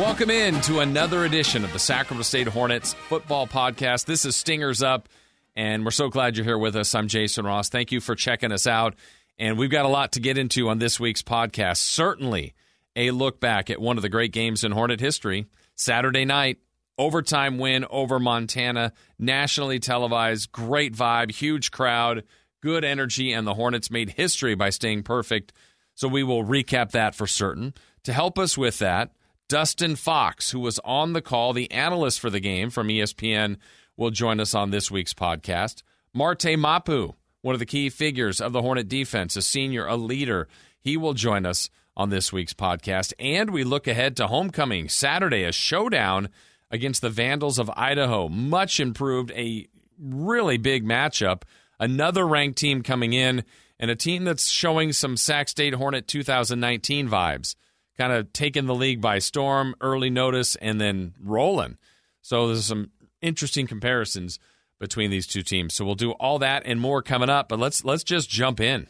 Welcome in to another edition of the Sacramento State Hornets football podcast. This is Stingers Up, and we're so glad you're here with us. I'm Jason Ross. Thank you for checking us out. And we've got a lot to get into on this week's podcast. Certainly a look back at one of the great games in Hornet history. Saturday night, overtime win over Montana, nationally televised, great vibe, huge crowd, good energy, and the Hornets made history by staying perfect. So we will recap that for certain. To help us with that, Dustin Fox, who was on the call, the analyst for the game from ESPN, will join us on this week's podcast. Marte Mapu, one of the key figures of the Hornet defense, a senior, a leader, he will join us on this week's podcast. And we look ahead to homecoming Saturday, a showdown against the Vandals of Idaho. Much improved, a really big matchup. Another ranked team coming in, and a team that's showing some Sac State Hornet 2019 vibes kind of taking the league by storm, early notice, and then rolling. So there's some interesting comparisons between these two teams. So we'll do all that and more coming up. But let's let's just jump in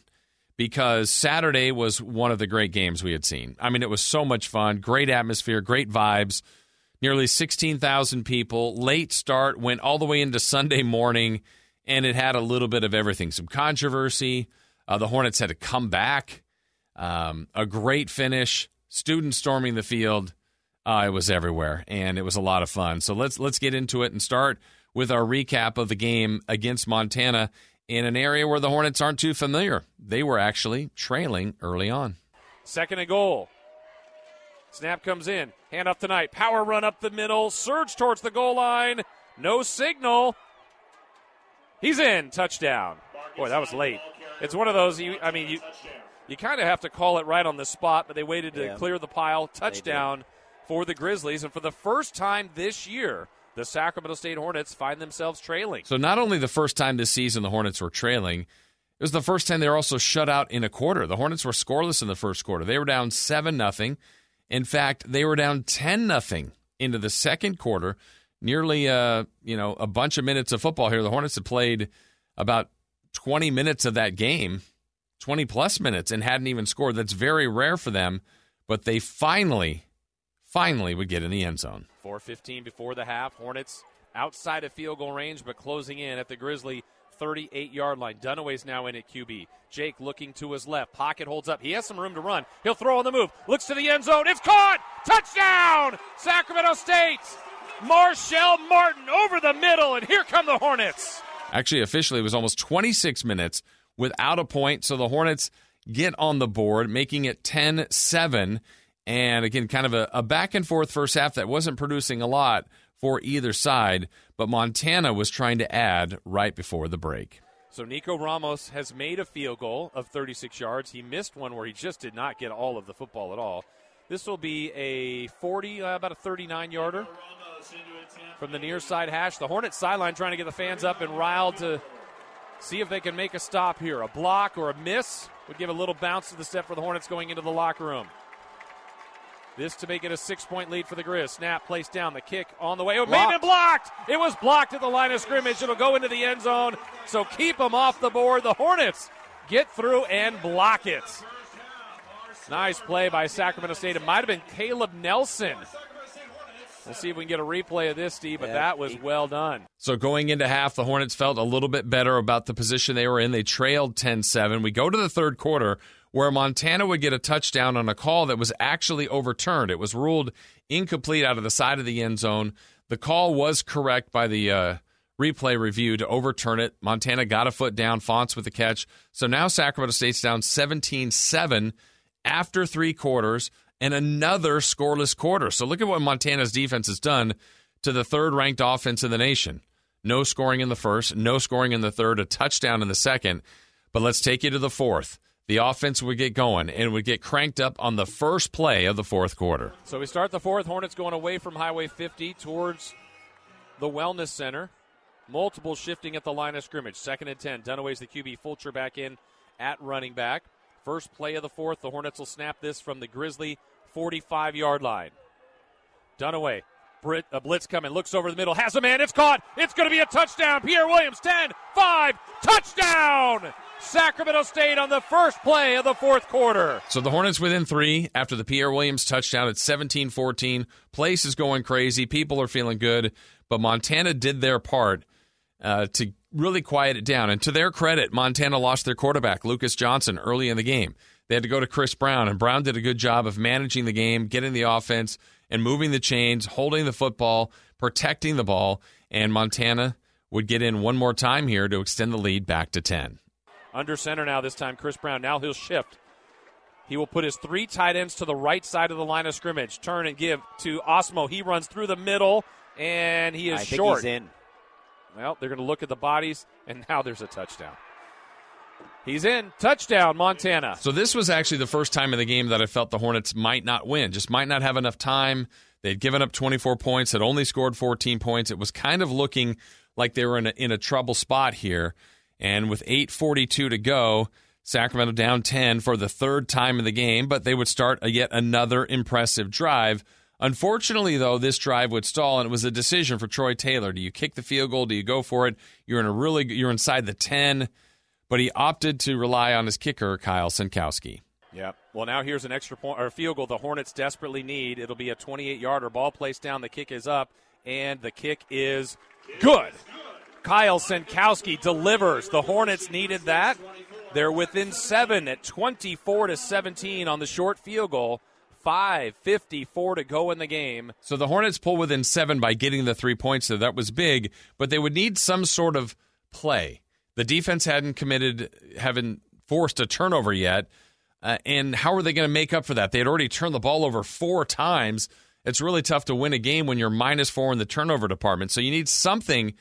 because Saturday was one of the great games we had seen. I mean, it was so much fun, great atmosphere, great vibes. Nearly 16,000 people. Late start went all the way into Sunday morning, and it had a little bit of everything. Some controversy. Uh, the Hornets had to come back. Um, a great finish students storming the field. Uh, it was everywhere, and it was a lot of fun. So let's let's get into it and start with our recap of the game against Montana in an area where the Hornets aren't too familiar. They were actually trailing early on. Second and goal. Snap comes in. Hand off tonight. Power run up the middle. Surge towards the goal line. No signal. He's in. Touchdown. Boy, that was late. It's one of those. You, I mean, you you kind of have to call it right on the spot, but they waited to yeah. clear the pile. Touchdown for the Grizzlies. And for the first time this year, the Sacramento State Hornets find themselves trailing. So, not only the first time this season the Hornets were trailing, it was the first time they were also shut out in a quarter. The Hornets were scoreless in the first quarter. They were down 7 nothing. In fact, they were down 10 nothing into the second quarter. Nearly, uh, you know, a bunch of minutes of football here. The Hornets had played about 20 minutes of that game 20 plus minutes and hadn't even scored. That's very rare for them, but they finally, finally would get in the end zone. 4.15 before the half. Hornets outside of field goal range, but closing in at the Grizzly 38 yard line. Dunaway's now in at QB. Jake looking to his left. Pocket holds up. He has some room to run. He'll throw on the move. Looks to the end zone. It's caught! Touchdown! Sacramento State! Marshel Martin over the middle, and here come the Hornets. Actually, officially, it was almost 26 minutes without a point. So the Hornets get on the board, making it 10 7. And again, kind of a, a, back and forth first half that wasn't producing a lot for either side, but Montana was trying to add right before the break. So Nico Ramos has made a field goal of 36 yards. He missed one where he just did not get all of the football at all. This will be a 40, uh, about a 39 yarder from the near side hash. The Hornets sideline trying to get the fans up and riled to see if they can make a stop here. A block or a miss would give a little bounce to the step for the Hornets going into the locker room. This to make it a six point lead for the Grizz. Snap placed down. The kick on the way. It may have been blocked. It was blocked at the line of scrimmage. It'll go into the end zone. So keep them off the board. The Hornets get through and block it. Nice play by Sacramento State. It might have been Caleb Nelson We'll see if we can get a replay of this, Steve, but yeah. that was well done. So going into half, the Hornets felt a little bit better about the position they were in. They trailed 10 7. We go to the third quarter where Montana would get a touchdown on a call that was actually overturned. It was ruled incomplete out of the side of the end zone. The call was correct by the uh, replay review to overturn it. Montana got a foot down, Fonts with the catch. So now Sacramento State's down 17 7 after three quarters and another scoreless quarter. So look at what Montana's defense has done to the third ranked offense in the nation. No scoring in the first, no scoring in the third, a touchdown in the second. But let's take you to the fourth. The offense would get going and would get cranked up on the first play of the fourth quarter. So we start the fourth. Hornets going away from Highway 50 towards the Wellness Center. Multiple shifting at the line of scrimmage. Second and 10. Dunaway's the QB. Fulcher back in at running back. First play of the fourth. The Hornets will snap this from the Grizzly 45 yard line. Dunaway. Brit, a blitz coming, looks over the middle, has a man, it's caught, it's going to be a touchdown. Pierre Williams, 10, 5, touchdown! Sacramento State on the first play of the fourth quarter. So the Hornets within three after the Pierre Williams touchdown at 17 14. Place is going crazy. People are feeling good. But Montana did their part uh, to really quiet it down. And to their credit, Montana lost their quarterback, Lucas Johnson, early in the game. They had to go to Chris Brown, and Brown did a good job of managing the game, getting the offense, and moving the chains, holding the football, protecting the ball. And Montana would get in one more time here to extend the lead back to 10. Under center now, this time, Chris Brown. Now he'll shift. He will put his three tight ends to the right side of the line of scrimmage. Turn and give to Ostmo. He runs through the middle, and he is I short. he's in. Well, they're going to look at the bodies, and now there's a touchdown. He's in. Touchdown, Montana. So this was actually the first time in the game that I felt the Hornets might not win, just might not have enough time. They'd given up 24 points, had only scored 14 points. It was kind of looking like they were in a, in a trouble spot here. And with 8:42 to go, Sacramento down 10 for the third time in the game, but they would start a yet another impressive drive. Unfortunately, though, this drive would stall, and it was a decision for Troy Taylor. Do you kick the field goal? Do you go for it? You're in a really you're inside the 10, but he opted to rely on his kicker, Kyle Sentkowski. Yep. Well, now here's an extra point or field goal the Hornets desperately need. It'll be a 28 yarder. Ball placed down. The kick is up, and the kick is good. Kyle Sentkowski delivers. The Hornets needed that. They're within seven at 24 to 17 on the short field goal. 5.54 to go in the game. So the Hornets pull within seven by getting the three points, so that was big, but they would need some sort of play. The defense hadn't committed, haven't forced a turnover yet. Uh, and how are they going to make up for that? They had already turned the ball over four times. It's really tough to win a game when you're minus four in the turnover department. So you need something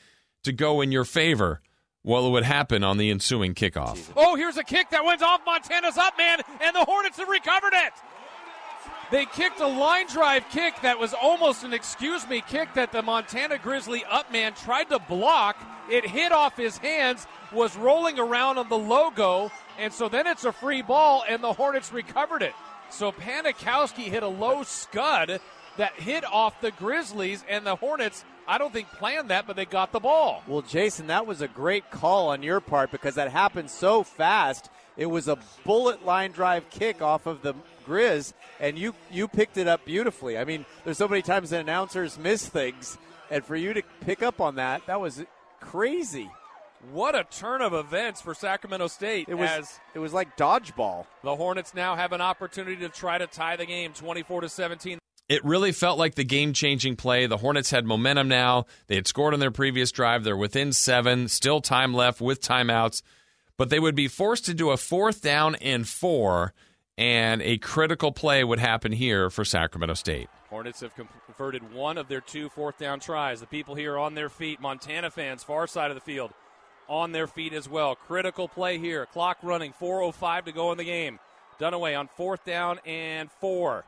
to go in your favor. Well, it would happen on the ensuing kickoff. Oh, here's a kick that went off Montana's up man, and the Hornets have recovered it. They kicked a line drive kick that was almost an excuse me kick that the Montana Grizzly up man tried to block. It hit off his hands, was rolling around on the logo, and so then it's a free ball, and the Hornets recovered it. So Panikowski hit a low scud that hit off the Grizzlies, and the Hornets, I don't think planned that, but they got the ball. Well, Jason, that was a great call on your part because that happened so fast. It was a bullet line drive kick off of the Grizz, and you you picked it up beautifully. I mean, there's so many times that announcers miss things, and for you to pick up on that, that was crazy. What a turn of events for Sacramento State. It was as it was like dodgeball. the Hornets now have an opportunity to try to tie the game 24 to 17. It really felt like the game changing play. The Hornets had momentum now. They had scored on their previous drive. They're within seven, still time left with timeouts, but they would be forced to do a fourth down and four, and a critical play would happen here for Sacramento State. Hornets have converted one of their two fourth down tries. The people here on their feet, Montana fans, far side of the field, on their feet as well. Critical play here. Clock running, 4.05 to go in the game. Dunaway on fourth down and four.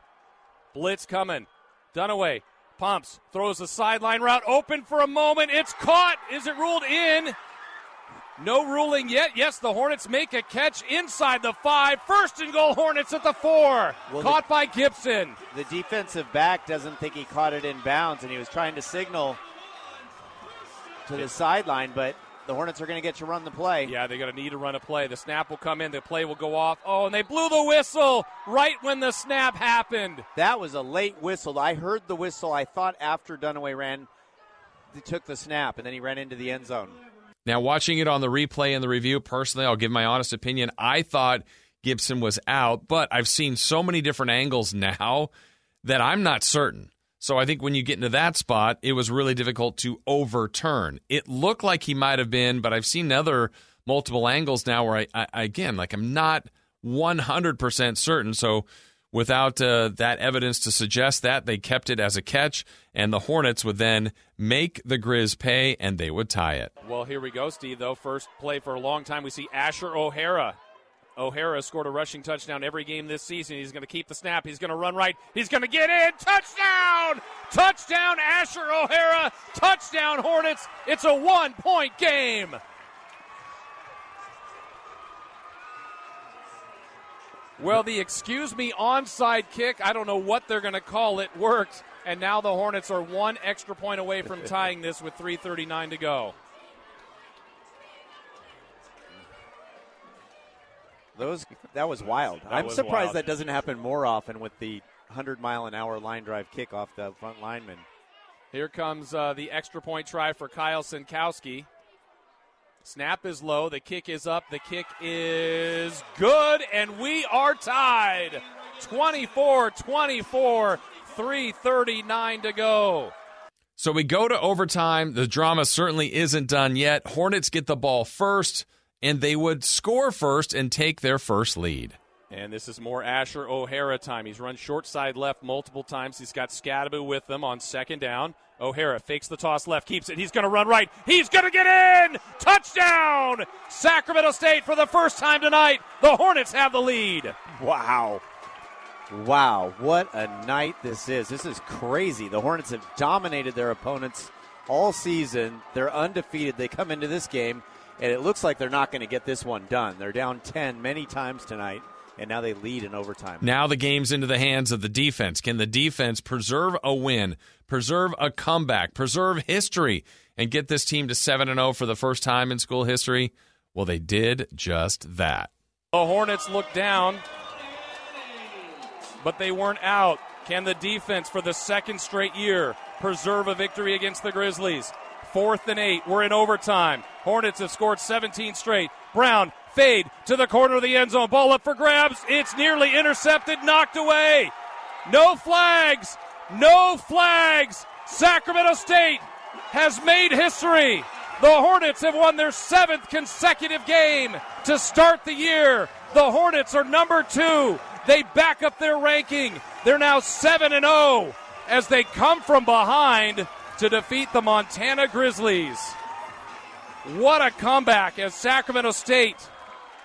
Blitz coming. Dunaway pumps, throws the sideline route open for a moment. It's caught. Is it ruled in? No ruling yet. Yes, the Hornets make a catch inside the five. First and goal, Hornets at the four. Well, Caught by Gibson. The defensive back doesn't think he caught it in bounds, and he was trying to signal to the sideline, but the Hornets are going to get to run the play. Yeah, they're going to need to run a play. The snap will come in, the play will go off. Oh, and they blew the whistle right when the snap happened. That was a late whistle. I heard the whistle. I thought after Dunaway ran, they took the snap, and then he ran into the end zone. Now, watching it on the replay and the review, personally, I'll give my honest opinion. I thought Gibson was out, but I've seen so many different angles now that I'm not certain. So I think when you get into that spot, it was really difficult to overturn. It looked like he might have been, but I've seen other multiple angles now where I, I again, like I'm not 100% certain. So without uh, that evidence to suggest that, they kept it as a catch, and the Hornets would then make the Grizz pay, and they would tie it. Well, here we go, Steve, though. First play for a long time. We see Asher O'Hara. O'Hara scored a rushing touchdown every game this season. He's going to keep the snap. He's going to run right. He's going to get in. Touchdown! Touchdown, Asher O'Hara. Touchdown, Hornets. It's a one point game. Well, the excuse me onside kick, I don't know what they're going to call it, worked. And now the Hornets are one extra point away from tying this with 3.39 to go. Those that was wild. That I'm was surprised wild. that doesn't happen more often with the 100 mile an hour line drive kick off the front lineman. Here comes uh, the extra point try for Kyle Sentkowski. Snap is low. The kick is up. The kick is good, and we are tied. 24 24, 339 to go. So we go to overtime. The drama certainly isn't done yet. Hornets get the ball first, and they would score first and take their first lead. And this is more Asher O'Hara time. He's run short side left multiple times. He's got Skattebo with them on second down. O'Hara fakes the toss left, keeps it. He's going to run right. He's going to get in. Touchdown! Sacramento State for the first time tonight. The Hornets have the lead. Wow. Wow, what a night this is. This is crazy. The Hornets have dominated their opponents all season. They're undefeated. They come into this game, and it looks like they're not going to get this one done. They're down 10 many times tonight, and now they lead in overtime. Now the game's into the hands of the defense. Can the defense preserve a win, preserve a comeback, preserve history, and get this team to 7 and 0 for the first time in school history? Well, they did just that. The Hornets look down, but they weren't out. Can the defense, for the second straight year, preserve a victory against the Grizzlies? Fourth and eight. We're in overtime. Hornets have scored 17 straight. Brown, fade to the corner of the end zone. Ball up for grabs. It's nearly intercepted, knocked away. No flags. No flags. Sacramento State has made history. The Hornets have won their seventh consecutive game to start the year. The Hornets are number two. They back up their ranking. They're now 7 and 0 as they come from behind to defeat the Montana Grizzlies. What a comeback as Sacramento State,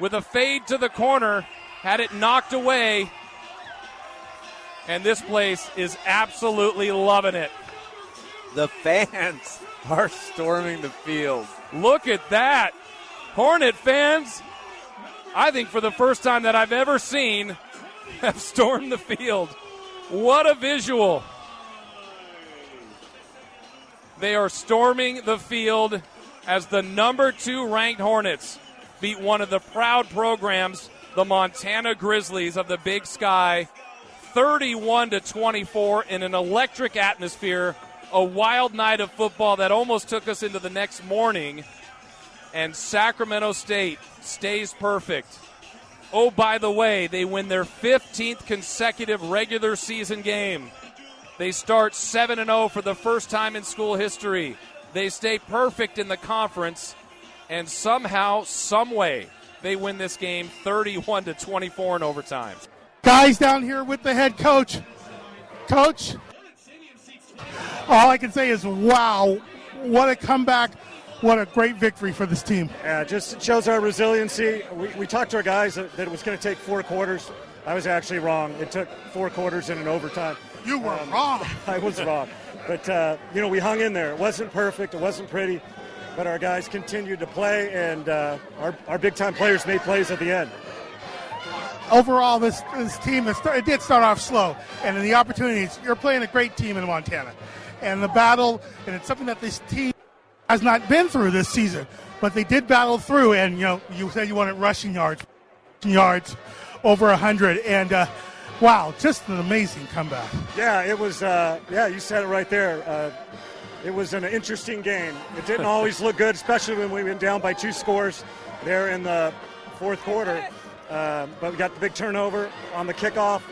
with a fade to the corner, had it knocked away. And this place is absolutely loving it. The fans are storming the field. Look at that. Hornet fans, I think for the first time that I've ever seen, have stormed the field. What a visual. They are storming the field as the number two ranked Hornets beat one of the proud programs, the Montana Grizzlies of the Big Sky, 31 to 24 in an electric atmosphere. A wild night of football that almost took us into the next morning. And Sacramento State stays perfect. Oh, by the way, they win their 15th consecutive regular season game. They start 7 0 for the first time in school history. They stay perfect in the conference, and somehow, someway, they win this game 31 to 24 in overtime. Guys down here with the head coach. Coach, all I can say is wow, what a comeback. What a great victory for this team. Yeah, just shows our resiliency. We, we talked to our guys that, that it was going to take four quarters. I was actually wrong. It took four quarters in an overtime. You were Um, wrong. I was wrong. But, uh, you know, we hung in there. It wasn't perfect, it wasn't pretty, but our guys continued to play, and uh, our, our big time players made plays at the end. Overall, this, this team it did start off slow, and in the opportunities, you're playing a great team in Montana, and the battle, and it's something that this team has not been through this season, but they did battle through. And you know, you said you wanted rushing yards, yards over hundred, and uh, wow, just an amazing comeback. Yeah, it was, uh, yeah, you said it right there. Uh, it was an interesting game. It didn't always look good, especially when we went down by two scores there in the fourth quarter. Um, but we got the big turnover on the kickoff,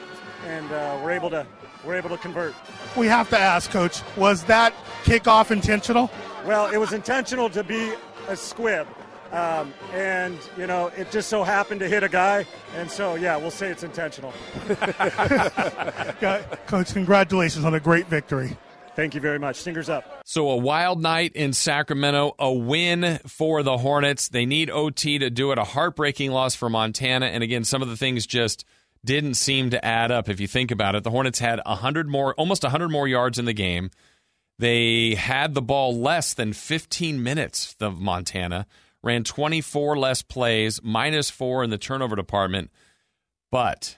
and uh, we're able to we're able to convert. We have to ask, Coach, was that kickoff intentional? Well, it was intentional to be a squib, um, and you know it just so happened to hit a guy, and so yeah, we'll say it's intentional. Coach, congratulations on a great victory. Thank you very much. Stingers up. So a wild night in Sacramento, a win for the Hornets. They need OT to do it. A heartbreaking loss for Montana, and again, some of the things just didn't seem to add up. If you think about it, the Hornets had hundred more, almost hundred more yards in the game. They had the ball less than 15 minutes. The Montana ran 24 less plays, minus four in the turnover department, but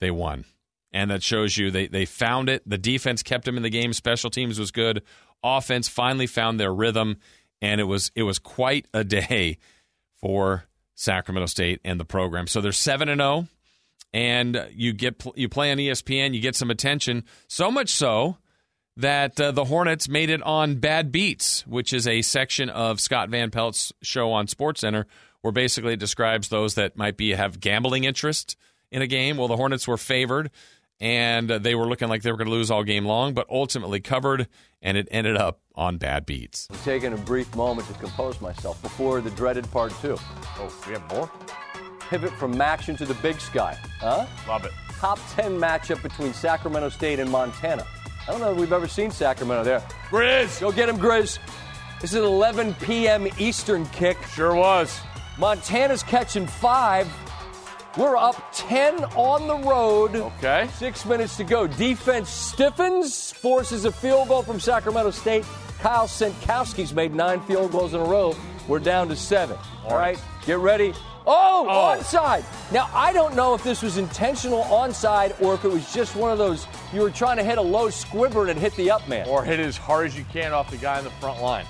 they won and that shows you they, they found it. The defense kept them in the game. Special teams was good. Offense finally found their rhythm, and it was it was quite a day for Sacramento State and the program. So they're 7 and 0 and you get you play on ESPN, you get some attention. So much so that uh, the Hornets made it on Bad Beats, which is a section of Scott Van Pelt's show on SportsCenter, where basically it describes those that might be have gambling interest in a game. Well, the Hornets were favored, and uh, they were looking like they were going to lose all game long, but ultimately covered, and it ended up on Bad Beats. I'm taking a brief moment to compose myself before the dreaded part two. Oh, we have more? Pivot from action to the big sky. Huh? Love it. Top 10 matchup between Sacramento State and Montana. I don't know if we've ever seen Sacramento there. Grizz! Go get him, Grizz. This is an 11 p.m. Eastern kick. Sure was. Montana's catching five. We're up 10 on the road. Okay. Six minutes to go. Defense stiffens, forces a field goal from Sacramento State. Kyle Sentkowski's made nine field goals in a row. We're down to seven. All right, get ready. Oh, Oh. onside. Now, I don't know if this was intentional onside or if it was just one of those you were trying to hit a low squibber and hit the up man. Or hit as hard as you can off the guy in the front line.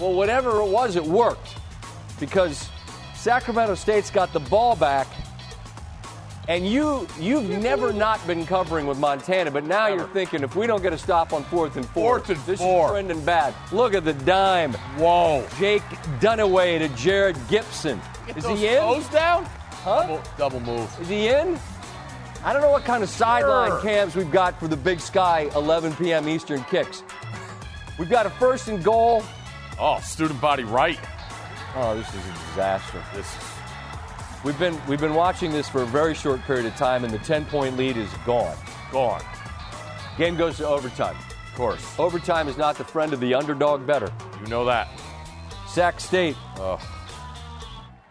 Well, whatever it was, it worked because Sacramento State's got the ball back, and you you've never not been covering with Montana, but now you're thinking if we don't get a stop on fourth and four, Fourth and this four. is trending bad. Look at the dime, Whoa. Jake Dunaway to Jared Gibson. Get Is he in? toes down? Huh? Double, double move. Is he in? I don't know what kind of sideline Sure. cams we've got for the Big Sky 11 p.m. Eastern kicks. We've got a first and goal. Oh, student body right. Oh, this is a disaster. This is We've been we've been watching this for a very short period of time, and the 10 point lead is gone. gone. Game goes to overtime. Of course. Overtime is not the friend of the underdog better. You know that. Sac State. Oh.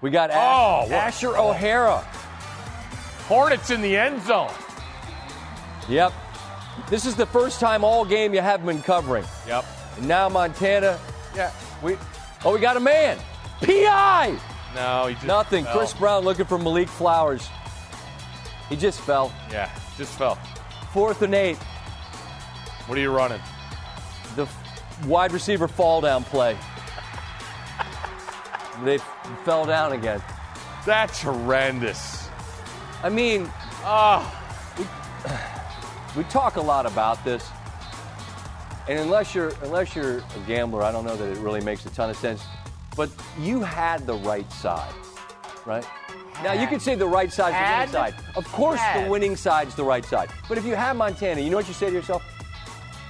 We got Oh, Ash- Asher O'Hara. Hornets in the end zone. Yep. This is the first time all game you haven't been covering. Yep. And now Montana. Yeah. We. Oh, we got a man. PI. No, he just Nothing. fell. Chris Brown looking for Malik Flowers. He just fell. Yeah, just fell. Fourth and eight. What are you running? The wide receiver fall down play. They fell down again. That's horrendous. I mean, Ah, we talk a lot about this, and unless you're unless you're a gambler, I don't know that it really makes a ton of sense. But you had the right side, right? Now you could say the right side's the winning side. Of course, the Had. winning side's the right side. But if you have Montana, you know what you say to yourself?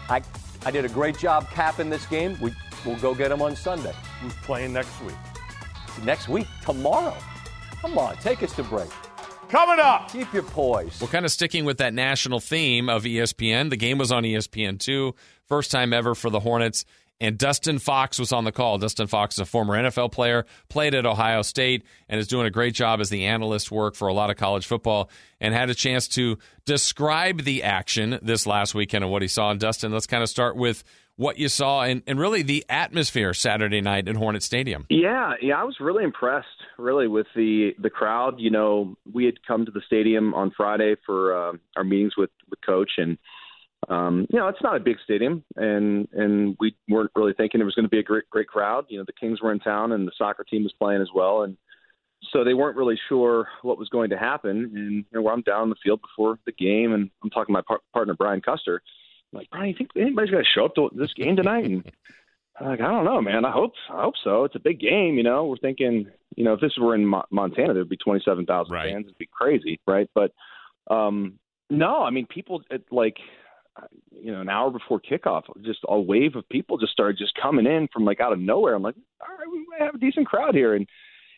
I I did a great job capping this game. We we'll go get them on Sunday. who's playing next week? Next week, tomorrow. Come on, take us to break. Coming up. Keep your poise. We're kind of sticking with that national theme of ESPN, the game was on E ESPN2, first time ever for the Hornets. And Dustin Fox was on the call. Dustin Fox is a former NFL player, played at Ohio State, and is doing a great job as the analyst work for a lot of college football. And had a chance to describe the action this last weekend and what he saw. And Dustin, let's kind of start with what you saw and, and really the atmosphere Saturday night at Hornet Stadium. Yeah, yeah, I was really impressed, really, with the the crowd. You know, we had come to the stadium on Friday for uh, our meetings with with coach, and um, you know, it's not a big stadium, and and we weren't really thinking it was going to be a great great crowd. You know, the Kings were in town, and the soccer team was playing as well, and so they weren't really sure what was going to happen. And you know, I'm down the field before the game, and I'm talking to my par- partner Brian Custer. Like, Brian, you think anybody's going to show up to this game tonight? And I'm like, I don't know, man. I hope, I hope so. It's a big game, you know. We're thinking, you know, if this were in Mo- Montana, there'd be twenty-seven thousand Right. fans. It'd be crazy, right? But um, no, I mean, people it, like, you know, an hour before kickoff, just a wave of people just started just coming in from like out of nowhere. I'm like, all right, we might have a decent crowd here, and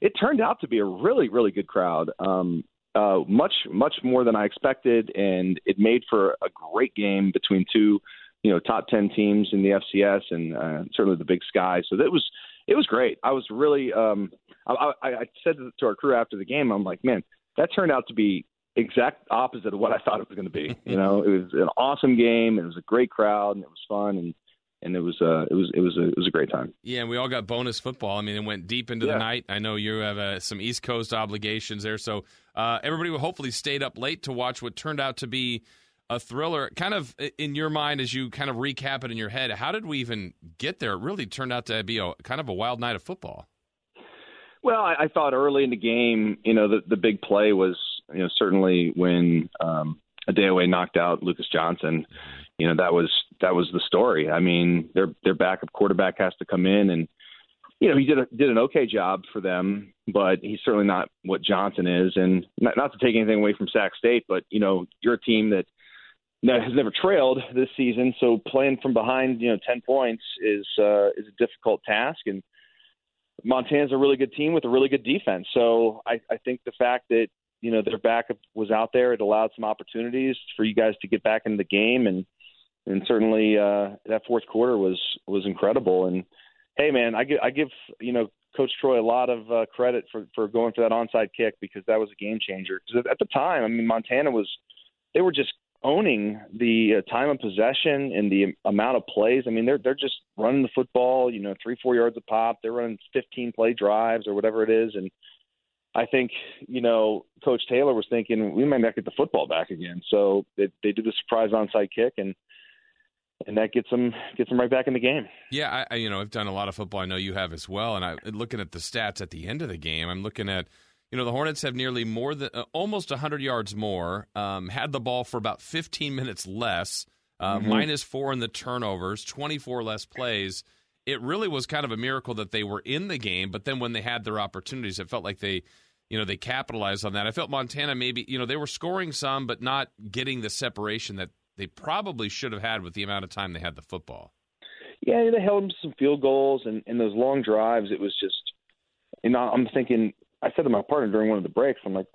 it turned out to be a really, really good crowd. Um, uh, much, much more than I expected, and it made for a great game between two, you know, top ten teams in the FCS and uh, certainly the Big Sky. So that was, it was great. I was really, um, I, I, I said to our crew after the game, I'm like, man, that turned out to be exact opposite of what I thought it was going to be. You know, it was an awesome game. It was a great crowd, and it was fun, and and it was, uh, it was, it was, a, it was a great time. Yeah, and we all got bonus football. I mean, it went deep into the night. I know you have uh, some East Coast obligations there, so uh, everybody hopefully stayed up late to watch what turned out to be a thriller. Kind of in your mind, as you kind of recap it in your head, how did we even get there? It really turned out to be a kind of a wild night of football. Well, I, I thought early in the game, you know, the the big play was, you know, certainly when um, Adeoye knocked out Lucas Johnson. You know, that was that was the story. I mean, their their backup quarterback has to come in and you know, he did a, did an okay job for them, but he's certainly not what Johnson is. And not, not to take anything away from Sac State, but you know, you're a team that that has never trailed this season, so playing from behind, you know, ten points is uh, is a difficult task. And Montana's a really good team with a really good defense. So I, I think the fact that you know their backup was out there, it allowed some opportunities for you guys to get back into the game, and and certainly uh, that fourth quarter was was incredible. And hey, man, I give I give you know Coach Troy a lot of uh, credit for for going for that onside kick because that was a game changer. Because at the time, I mean, Montana was they were just owning the uh, time of possession and the amount of plays. I mean, they're they're just running the football, you know, three four yards a pop. They're running 15 play drives or whatever it is, and I think you know Coach Taylor was thinking we might not get the football back again. So they they do the surprise onside kick and. And that gets them gets them right back in the game. Yeah, I, you know I've done a lot of football. I know you have as well. And I looking at the stats at the end of the game, I'm looking at you know, the Hornets have nearly more than uh, almost 100 yards more, um, had the ball for about 15 minutes less, uh, mm-hmm. minus four in the turnovers, 24 less plays. It really was kind of a miracle that they were in the game, but then when they had their opportunities, it felt like they, you know, they capitalized on that. I felt Montana maybe, you know, they were scoring some, but not getting the separation that they probably should have had with the amount of time they had the football. Yeah, they held them to some field goals and, and those long drives. It was just, you know, I'm thinking I said to my partner during one of the breaks, I'm like,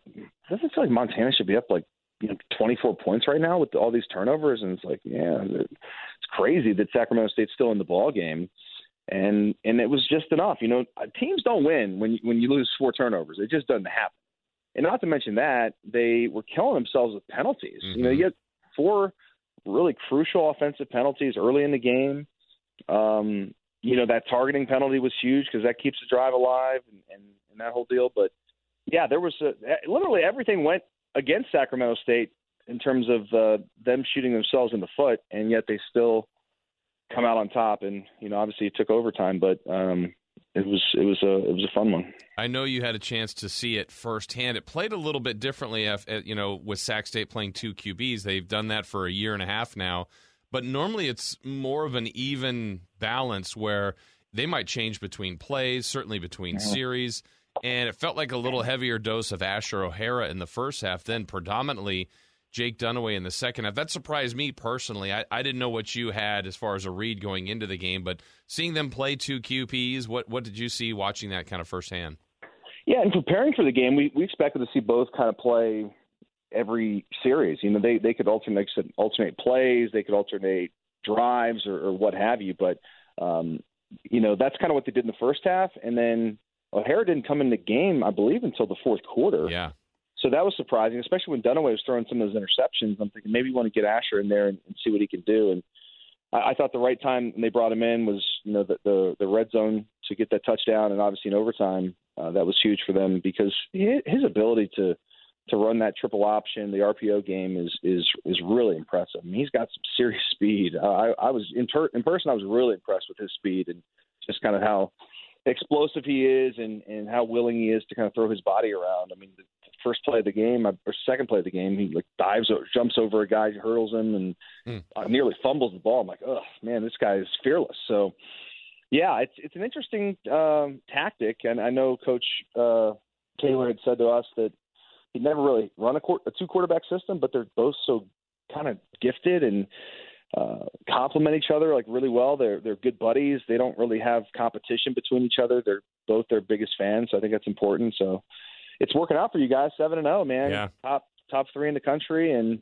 doesn't it feel like Montana should be up like you know 24 points right now with all these turnovers, and it's like, yeah, it's crazy that Sacramento State's still in the ball game, and and it was just enough. You know, teams don't win when you, when you lose four turnovers. It just doesn't happen. And not to mention that they were killing themselves with penalties. Mm-hmm. You know, you get four really crucial offensive penalties early in the game. Um, you know that targeting penalty was huge because that keeps the drive alive, and, and and that whole deal. But yeah, there was a, literally everything went against Sacramento State in terms of uh, them shooting themselves in the foot, and yet they still come out on top. And you know, obviously it took overtime, but um, it was it was a it was a fun one. I know you had a chance to see it firsthand. It played a little bit differently, if, you know, with Sac State playing two QBs. They've done that for a year and a half now, but normally it's more of an even balance where they might change between plays, certainly between mm-hmm. series and it felt like a little heavier dose of Asher O'Hara in the first half, then predominantly Jake Dunaway in the second half. That surprised me personally. I, I didn't know what you had as far as a read going into the game, but seeing them play two QBs, what what did you see watching that kind of firsthand? Yeah, and preparing for the game, we, we expected to see both kind of play every series. You know, they they could alternate alternate plays, they could alternate drives or, or what have you, but um, you know that's kind of what they did in the first half, and then O'Hara didn't come in the game, I believe, until the fourth quarter. Yeah. So that was surprising, especially when Dunaway was throwing some of those interceptions. I'm thinking maybe you want to get Asher in there and, and see what he can do. And I, I thought the right time when they brought him in was, you know, the, the the red zone to get that touchdown, and obviously in overtime, uh, that was huge for them because his ability to to run that triple option, the RPO game is is is really impressive. I mean, he's got some serious speed. Uh, I, I was in, ter- in person, I was really impressed with his speed and just kind of how explosive he is and and how willing he is to kind of throw his body around. I mean, the first play of the game or second play of the game, he like dives, or jumps over a guy, hurdles him, and mm. uh, nearly fumbles the ball. I'm like, oh man, this guy is fearless. So, yeah, it's it's an interesting um, tactic, and I know Coach uh, Taylor had said to us that he'd never really run a, court, a two quarterback system, but they're both so kind of gifted and uh, complement each other like really well. They're they're good buddies. They don't really have competition between each other. They're both their biggest fans, so I think that's important. So it's working out for you guys, seven and zero, oh, man. Yeah. Top top three in the country, and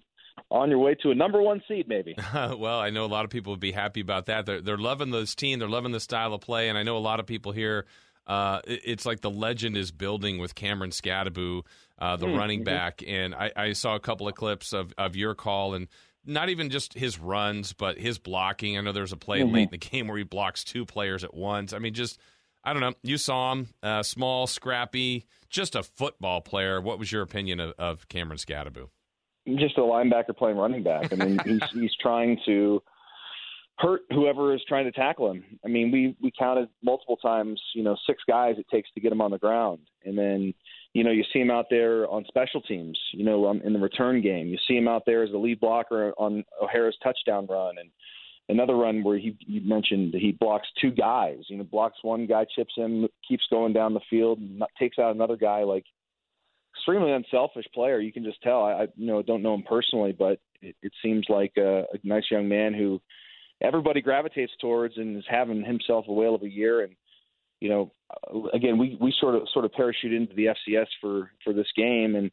on your way to a number one seed, maybe. well, I know a lot of people would be happy about that. They're they're loving this team. They're loving the style of play, and I know a lot of people here. Uh, it's like the legend is building with Cameron Skattebo, uh, the mm-hmm. running back, and I, I, saw a couple of clips of, of your call, and not even just his runs, but his blocking. I know there's a play mm-hmm. late in the game where he blocks two players at once. I mean, just I don't know. You saw him, uh, small, scrappy, just a football player. What was your opinion of, of Cameron Skattebo? Just a linebacker playing running back. I mean, he's he's trying to. hurt whoever is trying to tackle him. I mean, we we counted multiple times, you know, six guys it takes to get him on the ground, and then you know you see him out there on special teams, you know, um, in the return game. You see him out there as the lead blocker on O'Hara's touchdown run, and another run where he you mentioned he blocks two guys. You know, blocks one guy, chips him, keeps going down the field, takes out another guy. Like extremely unselfish player. You can just tell. I, I you know don't know him personally, but it, it seems like a, a nice young man who everybody gravitates towards and is having himself a whale of a year. And you know, again, we we sort of sort of parachute into the FCS for for this game, and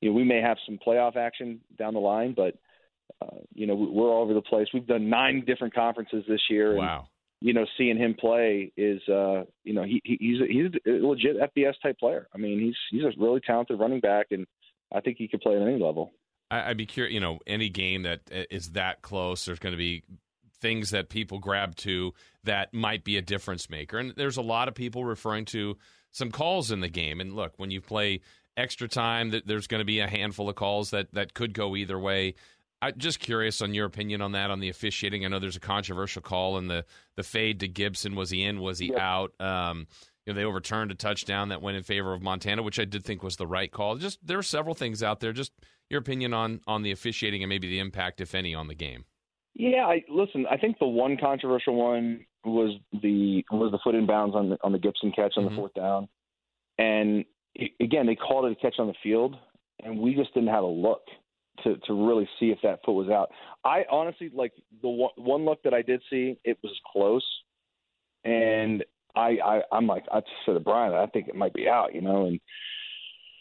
you know we may have some playoff action down the line, but uh, you know we're all over the place. We've done nine different conferences this year. Wow. And, you know, seeing him play is, uh, you know, he, he's a, he's a legit FBS type player. I mean, he's he's a really talented running back, and I think he could play at any level. I'd be curious. You know, any game that uh, that close, there's going to be things that people grab to that might be a difference maker. And there's a lot of people referring to some calls in the game. And look, when you play extra time, that there's going to be a handful of calls that that could go either way. I'm just curious on your opinion on that on the officiating. I know there's a controversial call in the the fade to Gibson. Was he in? Was he yep. out? Um, you know, they overturned a touchdown that went in favor of Montana, which I did think was the right call. Just there are several things out there. Just your opinion on on the officiating and maybe the impact, if any, on the game. Yeah, I listen. I think the one controversial one was the was the foot in bounds on the on the Gibson catch on mm-hmm. the fourth down, and again they called it a catch on the field, and we just didn't have a look to to really see if that foot was out. I honestly like the one, one look that I did see, it was close, and I, I I'm like I said to Brian, I think it might be out, you know, and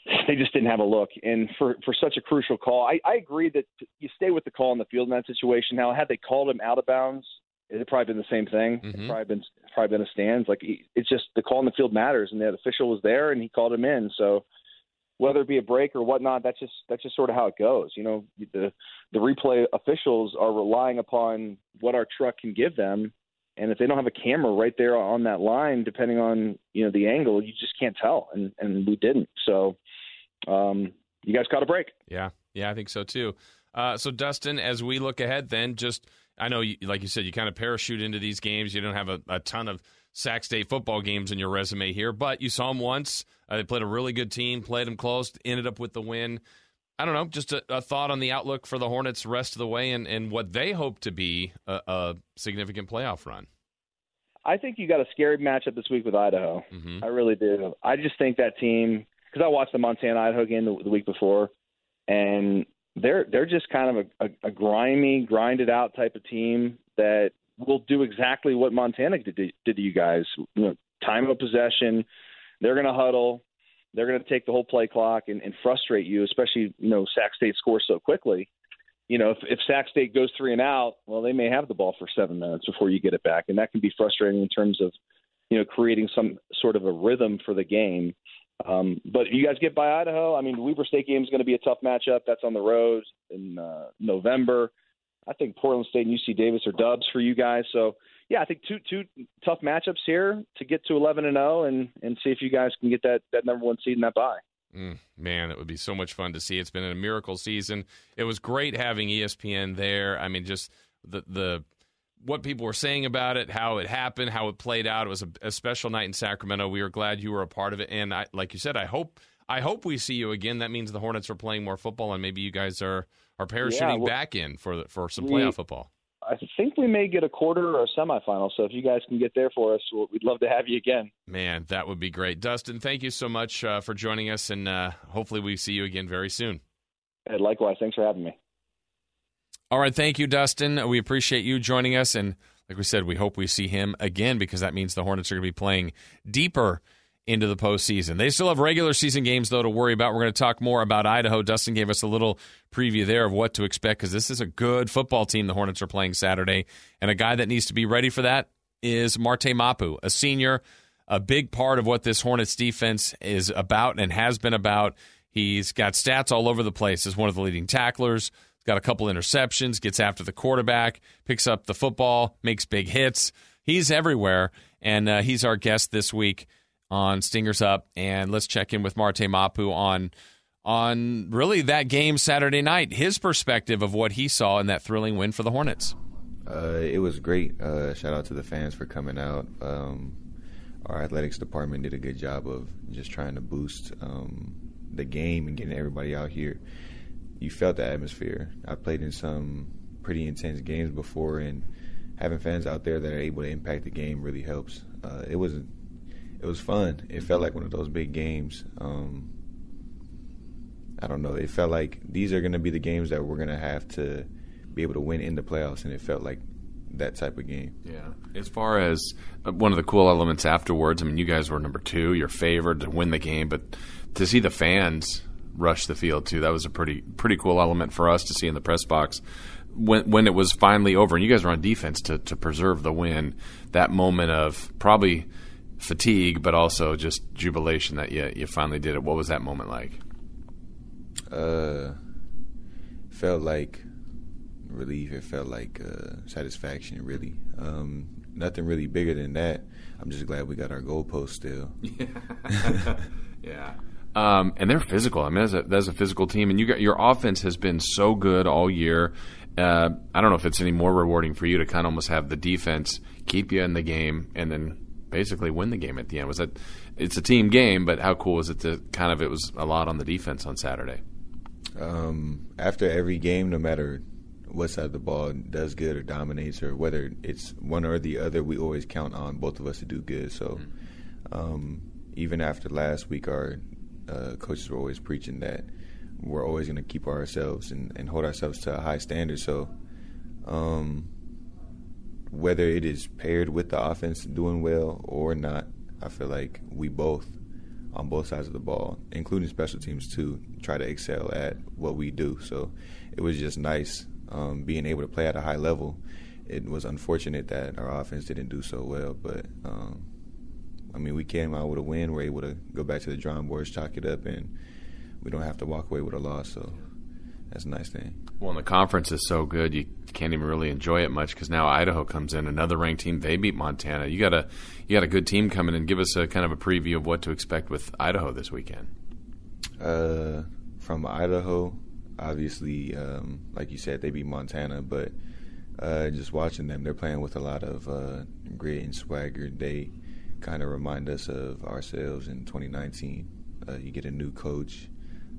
they just didn't have a look. And for for such a crucial call, I, I agree that you stay with the call in the field in that situation. Now, had they called him out of bounds, it'd probably been the same thing. Mm-hmm. It'd probably been probably been a stands. Like it's just the call in the field matters, and that official was there and he called him in. So whether it be a break or whatnot, that's just that's just sort of how it goes. You know, the the replay officials are relying upon what our truck can give them, and if they don't have a camera right there on that line, depending on you know the angle, you just can't tell, and and we didn't. So, um, you guys caught a break. Yeah, yeah, I think so too. Uh, so Dustin, as we look ahead, then just I know, you, like you said, you kind of parachute into these games. You don't have a, a ton of Sac State football games in your resume here, but you saw them once. Uh, they played a really good team, played them close, ended up with the win. I don't know, just a, a, thought on the outlook for the Hornets rest of the way and, and what they hope to be a, a significant playoff run. I think you got a scary matchup this week with Idaho. Mm-hmm. I really do. I just think that team because I watched the Montana Idaho game the, the, week before, and they're they're just kind of a, a, a grimy, grinded out type of team that will do exactly what Montana did, did to you guys. You know, time of possession, they're going to huddle, they're going to take the whole play clock and, and frustrate you, especially you know Sac State scores so quickly. You know, if, if Sac State goes three and out, well, they may have the ball for seven minutes before you get it back, and that can be frustrating in terms of you know creating some sort of a rhythm for the game. Um, but you guys get by Idaho. I mean, Weber State game is going to be a tough matchup. That's on the road in uh, November. I think Portland State and UC Davis are dubs for you guys. So yeah, I think two two tough matchups here to get to eleven and zero and and see if you guys can get that that number one seed in that bye. Mm, man, it would be so much fun to see. It's been a miracle season. It was great having ESPN there. I mean, just the the what people were saying about it, how it happened, how it played out. It was a, a special night in Sacramento. We were glad you were a part of it, and I, like you said, I hope I hope we see you again. That means the Hornets are playing more football, and maybe you guys are are parachuting yeah, well, back in for for some playoff we, football. I think we may get a quarter or a semifinal. So if you guys can get there for us, we'd love to have you again. Man, that would be great. Dustin, thank you so much uh, for joining us, and uh, hopefully we see you again very soon. Hey, likewise. Thanks for having me. All right, thank you, Dustin. We appreciate you joining us, and like we said, we hope we see him again because that means the Hornets are going to be playing deeper into the postseason. They still have regular season games, though, to worry about. We're going to talk more about Idaho. Dustin gave us a little preview there of what to expect because this is a good football team the Hornets are playing Saturday. And a guy that needs to be ready for that is Marte Mapu, a senior, a big part of what this Hornets defense is about and has been about. He's got stats all over the place as one of the leading tacklers. Got a couple interceptions, gets after the quarterback, picks up the football, makes big hits. He's everywhere, and uh, he's our guest this week on Stingers Up, and let's check in with Marte Mapu on on really that game Saturday night, his perspective of what he saw in that thrilling win for the Hornets. Uh, it was great. Uh, shout out to the fans for coming out. Um, our athletics department did a good job of just trying to boost um, the game and getting everybody out here. You felt the atmosphere. I played in some pretty intense games before, and having fans out there that are able to impact the game really helps. Uh, it was it was fun. It felt like one of those big games. Um, I don't know. It felt like these are going to be the games that we're going to have to be able to win in the playoffs, and it felt like that type of game. Yeah. As far as uh, one of the cool elements afterwards, I mean, you guys were number two, you're favored to win the game, but to see the fans rush the field too, that was a pretty pretty cool element for us to see in the press box when when it was finally over, and you guys were on defense to to preserve the win. That moment of probably fatigue, but also just jubilation that you you finally did it. What was that moment like? Uh, felt like relief. It felt like uh, satisfaction. Really, um, nothing really bigger than that. I'm just glad we got our goalpost still. Yeah. yeah. Um, and they're physical. I mean, that's a, that's a physical team, and you got your offense has been so good all year. Uh, I don't know if it's any more rewarding for you to kind of almost have the defense keep you in the game and then basically win the game at the end. Was that? It's a team game, but how cool was it to kind of? It was a lot on the defense on Saturday. Um, after every game, no matter what side of the ball does good or dominates, or whether it's one or the other, we always count on both of us to do good. So, um, even after last week, our uh, coaches were always preaching that we're always going to keep ourselves and, and, hold ourselves to a high standard. So, um, whether it is paired with the offense doing well or not, I feel like we both, on both sides of the ball, including special teams too, try to excel at what we do. So it was just nice um, being able to play at a high level. It was unfortunate that our offense didn't do so well, but um, I mean, we came out with a win. We're able to go back to the drawing boards, chalk it up, and we don't have to walk away with a loss. So that's a nice thing. Well, and the conference is so good, you can't even really enjoy it much because now Idaho comes in, another ranked team. They beat Montana. You got a you got a good team coming in. Give us a kind of a preview of what to expect with Idaho this weekend. Uh, from Idaho, obviously, um, like you said, they beat Montana, but uh, just watching them, they're playing with a lot of uh, grit and swagger. They kind of remind us of ourselves in 2019. Uh, you get a new coach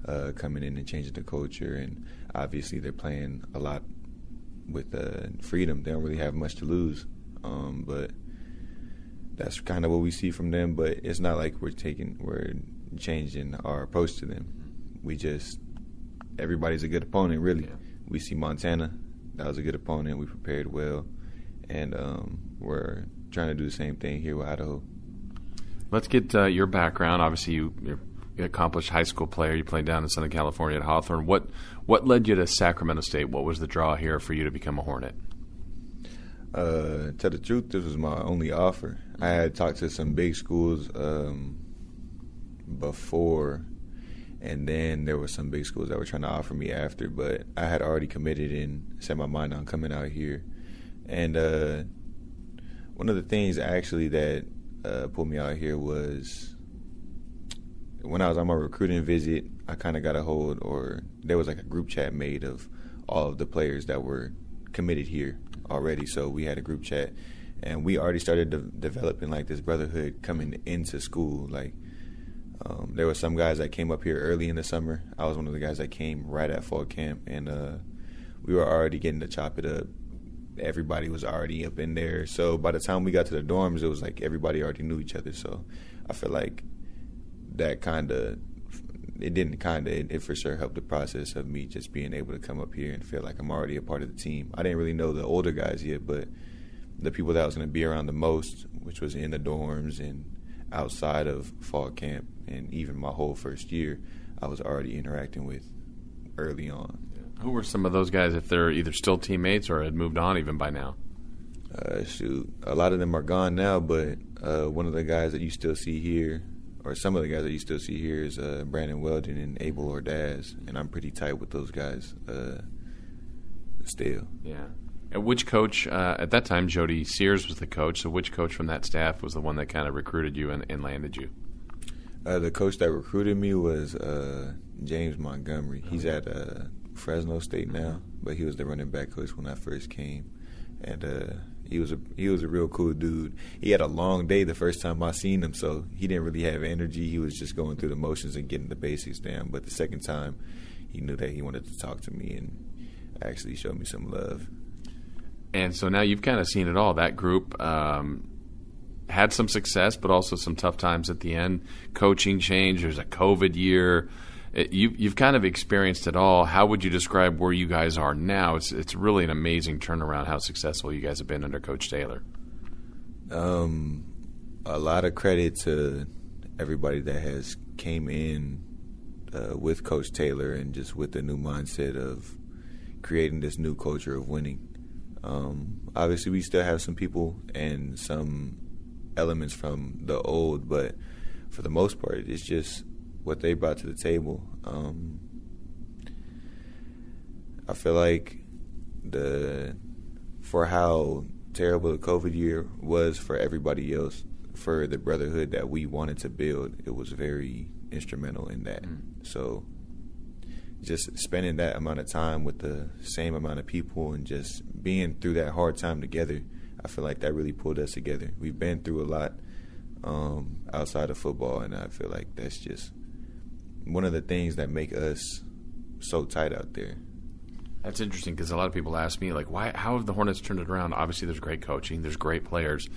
uh, coming in and changing the culture, and obviously they're playing a lot with uh, freedom. They don't really have much to lose, um, but that's kind of what we see from them. But it's not like we're taking we're changing our approach to them. We just everybody's a good opponent, really. Yeah. We see Montana, that was a good opponent. We prepared well, and um, we're trying to do the same thing here with Idaho. Let's get uh, your background. Obviously, you, you're accomplished high school player. You played down in Southern California at Hawthorne. What what led you to Sacramento State? What was the draw here for you to become a Hornet? Uh, tell the truth, this was my only offer. I had talked to some big schools um, before, and then there were some big schools that were trying to offer me after, but I had already committed and set my mind on coming out here. And uh, one of the things actually that uh, pulled me out here was when I was on my recruiting visit, I kind of got a hold, or there was like a group chat made of all of the players that were committed here already. So we had a group chat, and we already started de- developing like this brotherhood coming into school. Like um, there were some guys that came up here early in the summer. I was one of the guys that came right at fall camp, and uh, we were already getting to chop it up. Everybody was already up in there. So by the time we got to the dorms, it was like everybody already knew each other. So I feel like that kind of it didn't kind of it, it, for sure helped the process of me just being able to come up here and feel like I'm already a part of the team. I didn't really know the older guys yet, but the people that I was going to be around the most, which was in the dorms and outside of fall camp, and even my whole first year, I was already interacting with early on. Who were some of those guys? If they're either still teammates or had moved on even by now? Uh, shoot, a lot of them are gone now, but uh, one of the guys that you still see here or some of the guys that you still see here is uh, Brandon Weldon and Abel Ordaz, and I'm pretty tight with those guys uh, still. Yeah. And which coach uh, at that time? Jody Sears was the coach. So which coach from that staff was the one that kind of recruited you and, and landed you? Uh, the coach that recruited me was uh, James Montgomery. He's at uh, Fresno State now, but he was the running back coach when I first came. and uh, he was a he was a real cool dude. He had a long day the first time I seen him, so he didn't really have energy. He was just going through the motions and getting the basics down. But the second time, he knew that he wanted to talk to me and actually showed me some love. And so now you've kind of seen it all. That group um, had some success, but also some tough times at the end. Coaching change. There's a COVID year. It, you, you've kind of experienced it all. How would you describe where you guys are now? It's it's really an amazing turnaround. How successful you guys have been under Coach Taylor. Um, a lot of credit to everybody that has came in uh, with Coach Taylor and just with the new mindset of creating this new culture of winning. Um, obviously, we still have some people and some elements from the old, but for the most part, it's just what they brought to the table. Um, I feel like the for how terrible the COVID year was for everybody else, for the brotherhood that we wanted to build, it was very instrumental in that. Mm. So just spending that amount of time with the same amount of people and just being through that hard time together, I feel like that really pulled us together. We've been through a lot um, outside of football, and I feel like that's just one of the things that make us so tight out there. That's interesting because a lot of people ask me like, why? How have the Hornets turned it around? Obviously, there's great coaching, there's great players,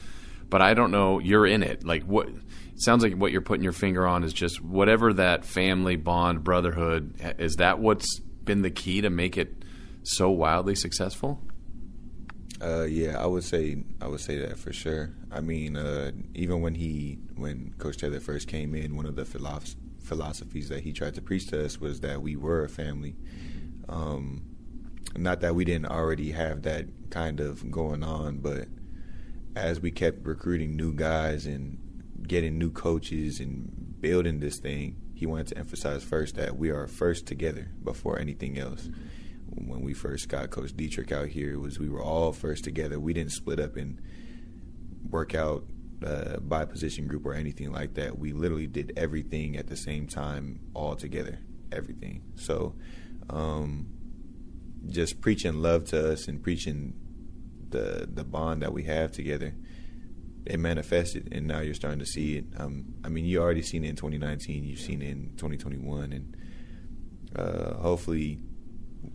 but I don't know. You're in it. Like what? It sounds like what you're putting your finger on is just whatever that family bond, brotherhood. Is that what's been the key to make it so wildly successful? Uh, yeah, I would say I would say that for sure. I mean, uh, even when he when Coach Taylor first came in, one of the philosoph- philosophies that he tried to preach to us was that we were a family. Um, not that we didn't already have that kind of going on, but as we kept recruiting new guys and getting new coaches and building this thing, he wanted to emphasize first that we are first together before anything else. When we first got Coach Dietrich out here, was we were all first together. We didn't split up and work out uh, by position group or anything like that. We literally did everything at the same time, all together, everything. So, um, just preaching love to us and preaching the the bond that we have together it manifested, and now you're starting to see it. Um, I mean, you already seen it in 2019. You've seen it in 2021, and uh, hopefully,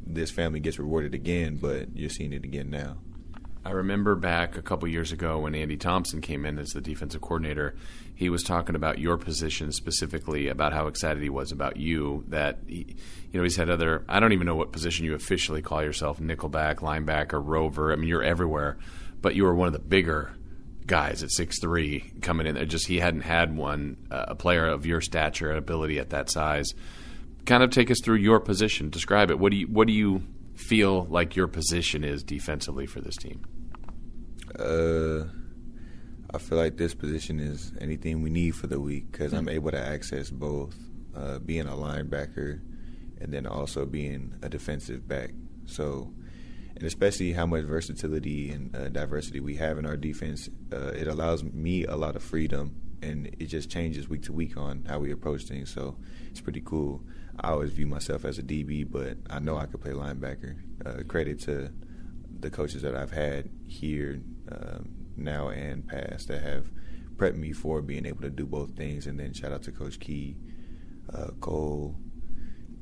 this family gets rewarded again. But you're seeing it again now. I remember back a couple years ago when Andy Thompson came in as the defensive coordinator. He was talking about your position specifically, about how excited he was about you. That he, you know, he's had other. I don't even know what position you officially call yourself: nickelback, linebacker, rover. I mean, you're everywhere, but you were one of the bigger guys at six three coming in. Just he hadn't had one uh, a player of your stature and ability at that size. Kind of take us through your position. Describe it. What do you what do you feel like your position is defensively for this team? Uh, I feel like this position is anything we need for the week because. I'm able to access both, uh, being a linebacker and then also being a defensive back. So and especially how much versatility and uh, diversity we have in our defense, uh, it allows me a lot of freedom, and it just changes week to week on how we approach things. So it's pretty cool. I always view myself as a DB, but I know I could play linebacker. Uh, credit to the coaches that I've had here um, now and past that have prepped me for being able to do both things. And then shout out to Coach Key, uh, Cole,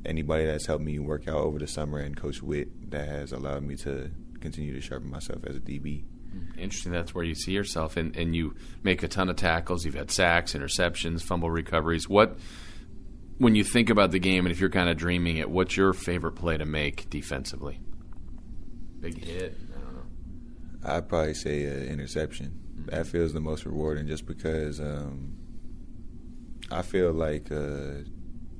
anybody that's helped me work out over the summer and Coach Witt that has allowed me to continue to sharpen myself as a DB. Interesting. That's where you see yourself, and, and you make a ton of tackles. You've had sacks, interceptions, fumble recoveries. What, when you think about the game, and if you're kind of dreaming it, what's your favorite play to make defensively? Big hit. I don't know. I'd probably say an interception. Mm-hmm. That feels the most rewarding, just because um, I feel like. Uh,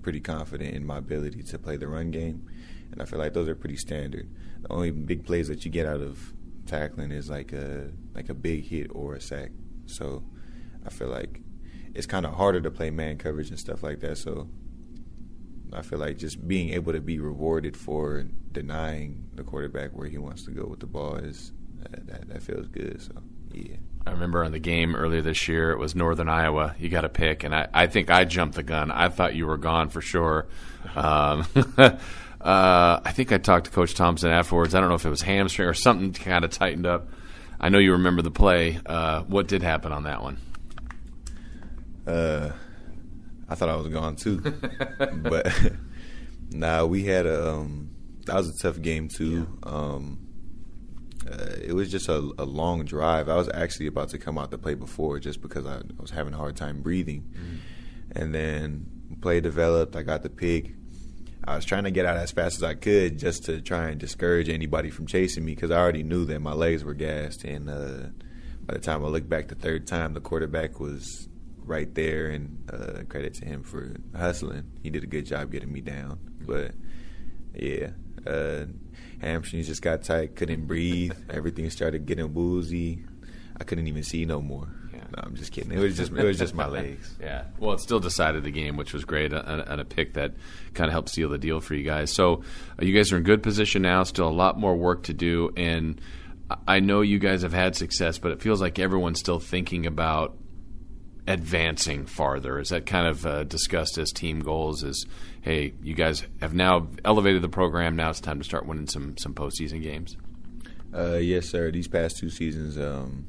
pretty confident in my ability to play the run game, and I feel like those are pretty standard. The only big plays that you get out of tackling is like a like a big hit or a sack. So I feel like it's kind of harder to play man coverage and stuff like that. So I feel like just being able to be rewarded for denying the quarterback where he wants to go with the ball is that, that feels good. So yeah. I remember on the game earlier this year, it was Northern Iowa. You got a pick, and I, I think I jumped the gun. I thought you were gone for sure. Um, Uh, I think I talked to Coach Thompson afterwards. I don't know if it was hamstring or something kind of tightened up. I know you remember the play. Uh, what did happen on that one? Uh, I thought I was gone too, but nah, we had a um, that was a tough game too. Yeah. Um, uh, it was just a, a, long drive. I was actually about to come out to play before just because I, I was having a hard time breathing, mm. and then play developed. I got the pick. I was trying to get out as fast as I could just to try and discourage anybody from chasing me because I already knew that my legs were gassed. And uh, by the time I looked back the third time, the quarterback was right there, and uh, credit to him for hustling. He did a good job getting me down. But yeah, uh, hamstrings just got tight, couldn't breathe. Everything started getting woozy. I couldn't even see no more. No, I'm just kidding. It was just it was just my legs. yeah. Well, it still decided the game, which was great, and a pick that kind of helped seal the deal for you guys. So uh, you guys are in good position now. Still a lot more work to do, and I know you guys have had success, but it feels like everyone's still thinking about advancing farther? Is that kind of uh, discussed as team goals? Is hey, you guys have now elevated the program. Now it's time to start winning some some postseason games. Uh, yes, sir. These past two seasons um,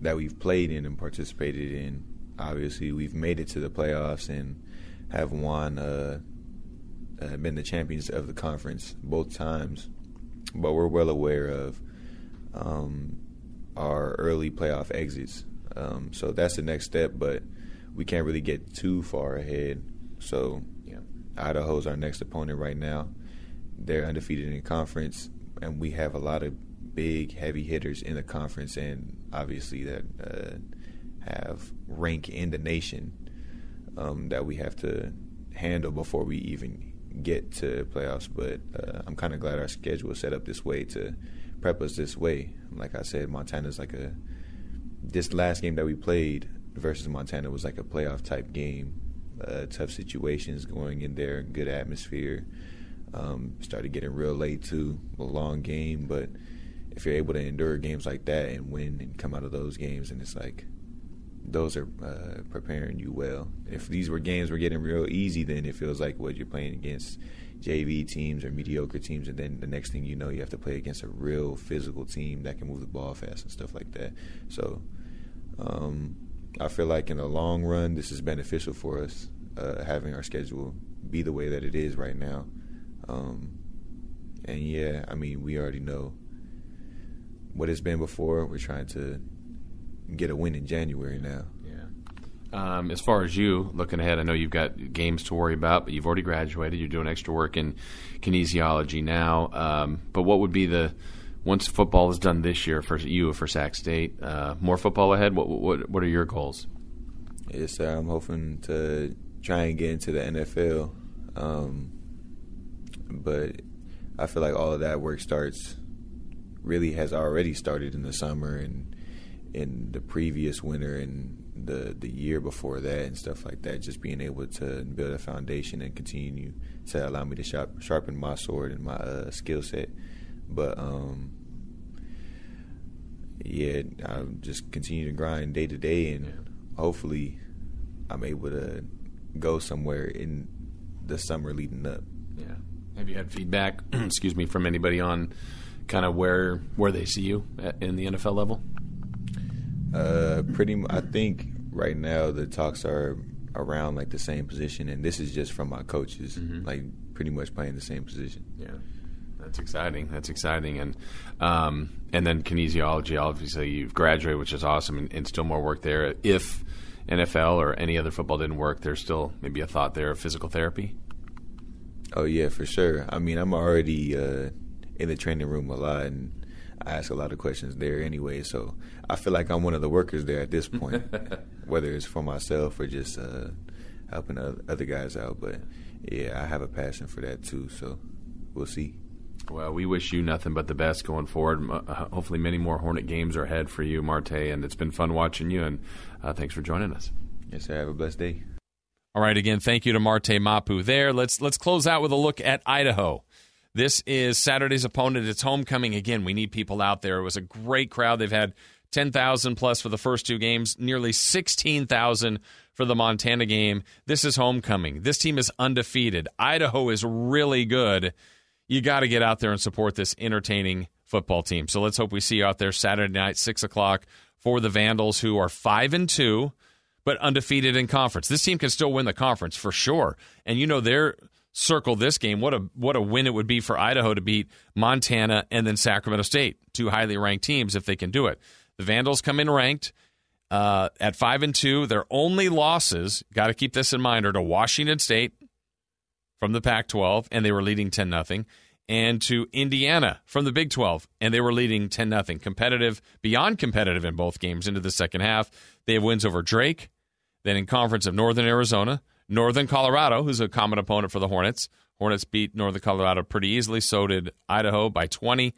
that we've played in and participated in, obviously we've made it to the playoffs and have won, uh, uh, been the champions of the conference both times. But we're well aware of um, our early playoff exits um, so that's the next step, but we can't really get too far ahead. So yeah. Idaho's our next opponent right now. They're undefeated in the conference, and we have a lot of big, heavy hitters in the conference, and obviously that uh, have rank in the nation um, that we have to handle before we even get to playoffs. But uh, I'm kind of glad our schedule is set up this way to prep us this way. Like I said, Montana's like a this last game that we played versus Montana was like a playoff type game. Uh, tough situations going in there, good atmosphere. Um, started getting real late too, a long game. But if you're able to endure games like that and win and come out of those games, and it's like those are uh, preparing you well. If these were games were getting real easy, then it feels like what you're playing against JV teams or mediocre teams, and then the next thing you know, you have to play against a real physical team that can move the ball fast and stuff like that. So um, I feel like in the long run, this is beneficial for us uh, having our schedule be the way that it is right now. Um, and yeah, I mean, we already know what it's been before. We're trying to get a win in January now. Um, as far as you looking ahead, I know you've got games to worry about, but you've already graduated. You're doing extra work in kinesiology now. Um, but what would be the once football is done this year for you for Sac State? Uh, more football ahead. What, what what are your goals? Yes, sir. I'm hoping to try and get into the NFL, um, but I feel like all of that work starts really has already started in the summer and in the previous winter and the the year before that and stuff like that. Just being able to build a foundation and continue to allow me to sharp, sharpen my sword and my uh, skill set. But um, yeah, I just continue to grind day to day, and yeah. hopefully, I'm able to go somewhere in the summer leading up. Yeah. Have you had feedback? excuse me, from anybody on kind of where where they see you at, in the NFL level? Uh, pretty. I think right now the talks are around like the same position, and this is just from my coaches, mm-hmm. like pretty much playing the same position. Yeah, that's exciting. That's exciting, and um, and then kinesiology. Obviously, you've graduated, which is awesome, and, and, still more work there. If NFL or any other football didn't work, there's still maybe a thought there of physical therapy. Oh yeah, for sure. I mean, I'm already uh, in the training room a lot, and I ask a lot of questions there anyway. So I feel like I'm one of the workers there at this point, whether it's for myself or just uh, helping other guys out. But yeah, I have a passion for that too. So we'll see. Well, we wish you nothing but the best going forward. Uh, hopefully, many more Hornet games are ahead for you, Marte, and it's been fun watching you. And uh, thanks for joining us. Yes, sir. Have a blessed day. All right. Again, thank you to Marte Mapu. There. Let's let's close out with a look at Idaho. This is Saturday's opponent. It's homecoming again. We need people out there. It was a great crowd. They've had 10,000 plus for the first two games, nearly 16,000 for the Montana game. This is homecoming. This team is undefeated. Idaho is really good. you got to get out there and support this entertaining football team. So let's hope we see you out there Saturday night, six o'clock for the Vandals, who are five and two, but undefeated in conference. This team can still win the conference for sure. And you know they're circle this game. What a what a win it would be for Idaho to beat Montana and then Sacramento State, two highly ranked teams if they can do it. The Vandals come in ranked uh, at five and two. Their only losses, got to keep this in mind, are to Washington State from the Pac-12, and they were leading ten nothing, and to Indiana from the Big 12, and they were leading ten nothing. Competitive, beyond competitive in both games into the second half. They have wins over Drake, then in Conference of Northern Arizona, Northern Colorado, who's a common opponent for the Hornets. Hornets beat Northern Colorado pretty easily. So did Idaho by 20.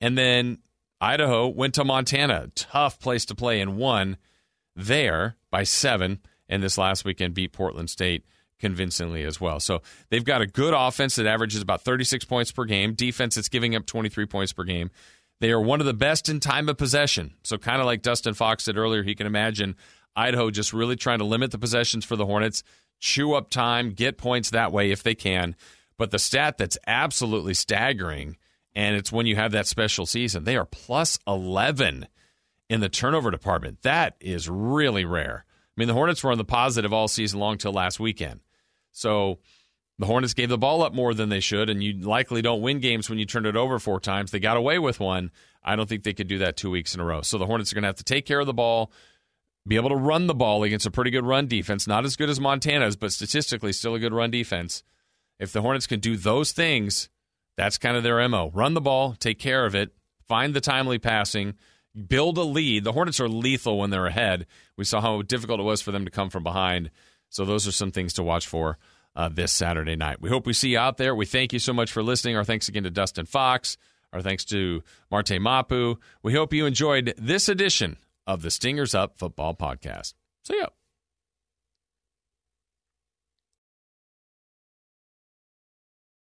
And then Idaho went to Montana, tough place to play, and won there by seven. And this last weekend beat Portland State convincingly as well. So they've got a good offense that averages about 36 points per game, defense that's giving up 23 points per game. They are one of the best in time of possession. So, kind of like Dustin Fox said earlier, he can imagine Idaho just really trying to limit the possessions for the Hornets, chew up time, get points that way if they can. But the stat that's absolutely staggering, and it's when you have that special season, they are plus 11 in the turnover department. That is really rare. I mean, the Hornets were on the positive all season long till last weekend. So the Hornets gave the ball up more than they should, and you likely don't win games when you turn it over four times. They got away with one. I don't think they could do that two weeks in a row. So the Hornets are going to have to take care of the ball, be able to run the ball against a pretty good run defense. Not as good as Montana's, but statistically still a good run defense. If the Hornets can do those things, that's kind of their MO. Run the ball, take care of it, find the timely passing, build a lead. The Hornets are lethal when they're ahead. We saw how difficult it was for them to come from behind. So those are some things to watch for uh, this Saturday night. We hope we see you out there. We thank you so much for listening. Our thanks again to Dustin Fox. Our thanks to Marte Mapu. We hope you enjoyed this edition of the Stingers Up Football Podcast. See ya.